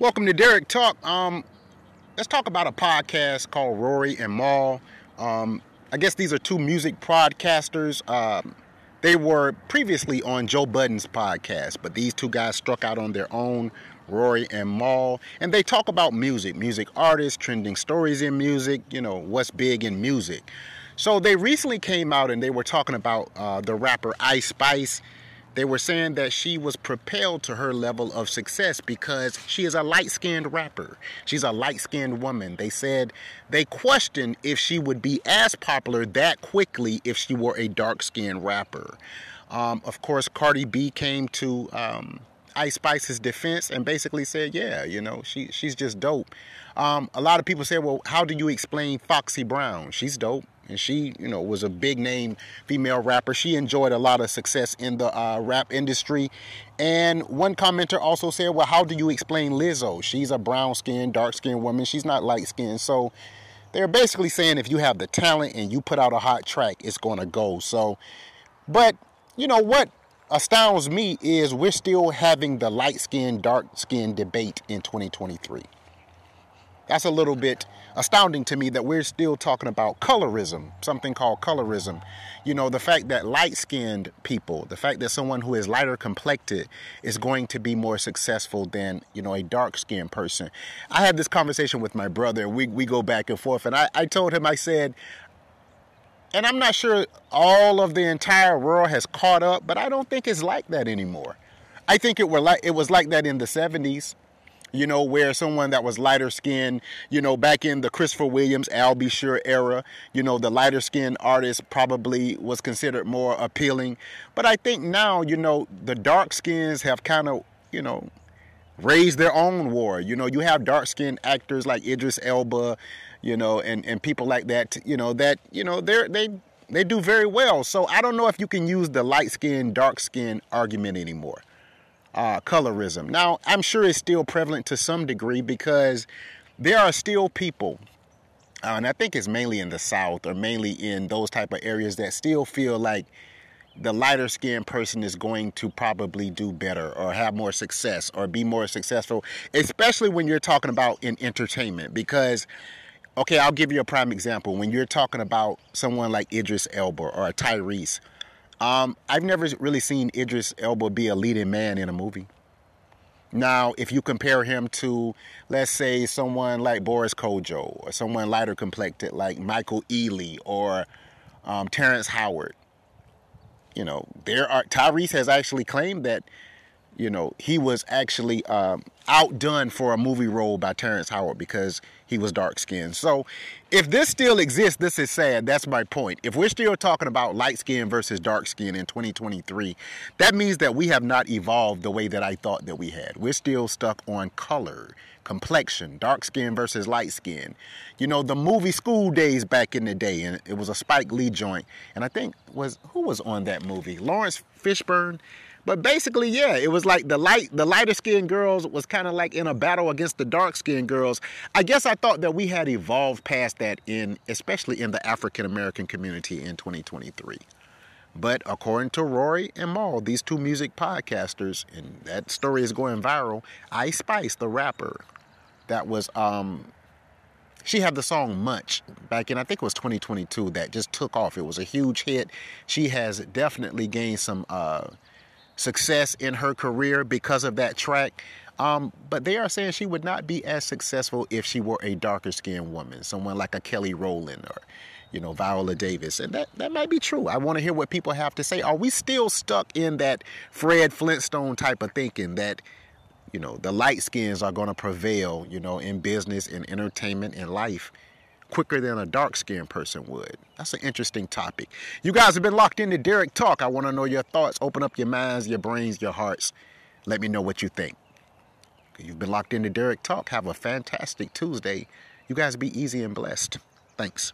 Welcome to Derek Talk. Um, let's talk about a podcast called Rory and Mal. Um, I guess these are two music podcasters. Um, they were previously on Joe Budden's podcast, but these two guys struck out on their own, Rory and Mal, and they talk about music, music artists, trending stories in music, you know, what's big in music. So they recently came out and they were talking about uh, the rapper Ice Spice they were saying that she was propelled to her level of success because she is a light skinned rapper. She's a light skinned woman. They said they questioned if she would be as popular that quickly if she were a dark skinned rapper. Um, of course, Cardi B came to um, Ice Spice's defense and basically said, "Yeah, you know, she she's just dope." Um, a lot of people say, "Well, how do you explain Foxy Brown? She's dope." and she you know was a big name female rapper. She enjoyed a lot of success in the uh, rap industry. And one commenter also said well how do you explain lizzo? She's a brown skinned dark skinned woman. She's not light skinned so they're basically saying if you have the talent and you put out a hot track it's going to go. So but you know what astounds me is we're still having the light skinned dark skinned debate in 2023 that's a little bit astounding to me that we're still talking about colorism, something called colorism. You know, the fact that light skinned people, the fact that someone who is lighter complected is going to be more successful than, you know, a dark skinned person. I had this conversation with my brother. We, we go back and forth, and I, I told him, I said, and I'm not sure all of the entire world has caught up, but I don't think it's like that anymore. I think it were like it was like that in the 70s you know, where someone that was lighter skinned, you know, back in the Christopher Williams, Al B. Sure era, you know, the lighter skinned artist probably was considered more appealing. But I think now, you know, the dark skins have kind of, you know, raised their own war. You know, you have dark skinned actors like Idris Elba, you know, and, and people like that, you know, that, you know, they're, they, they do very well. So I don't know if you can use the light skin, dark skin argument anymore uh, colorism. Now, I'm sure it's still prevalent to some degree because there are still people, uh, and I think it's mainly in the South or mainly in those type of areas that still feel like the lighter skinned person is going to probably do better or have more success or be more successful, especially when you're talking about in entertainment. Because, okay, I'll give you a prime example. When you're talking about someone like Idris Elba or Tyrese, um, I've never really seen Idris Elba be a leading man in a movie. Now, if you compare him to, let's say, someone like Boris Kodjoe or someone lighter complected like Michael Ealy or um, Terrence Howard, you know, there are Tyrese has actually claimed that, you know, he was actually um, outdone for a movie role by Terrence Howard because he was dark skinned. So if this still exists, this is sad. That's my point. If we're still talking about light skin versus dark skin in 2023, that means that we have not evolved the way that I thought that we had. We're still stuck on color, complexion, dark skin versus light skin. You know, the movie School Daze back in the day, and it was a Spike Lee joint. And I think was who was on that movie? Laurence Fishburne but basically, yeah, it was like the light, the lighter skinned girls was kind of like in a battle against the dark skinned girls. I guess I thought that we had evolved past that in, especially in the African American community in 2023. But according to Rory and Mal, these two music podcasters, and that story is going viral. Ice Spice, the rapper, that was um, she had the song Munch back in, I think it was 2022, that just took off. It was a huge hit. She has definitely gained some uh, success in her career because of that track. Um, but they are saying she would not be as successful if she were a darker skinned woman, someone like a Kelly Rowland or, you know, Viola Davis. And that, that might be true. I want to hear what people have to say. Are we still stuck in that Fred Flintstone type of thinking that, you know, the light skins are going to prevail, you know, in business, in entertainment, in life? Quicker than a dark skinned person would. That's an interesting topic. You guys have been locked into Derek Talk. I want to know your thoughts. Open up your minds, your brains, your hearts. Let me know what you think. You've been locked into Derek Talk. Have a fantastic Tuesday. You guys be easy and blessed. Thanks.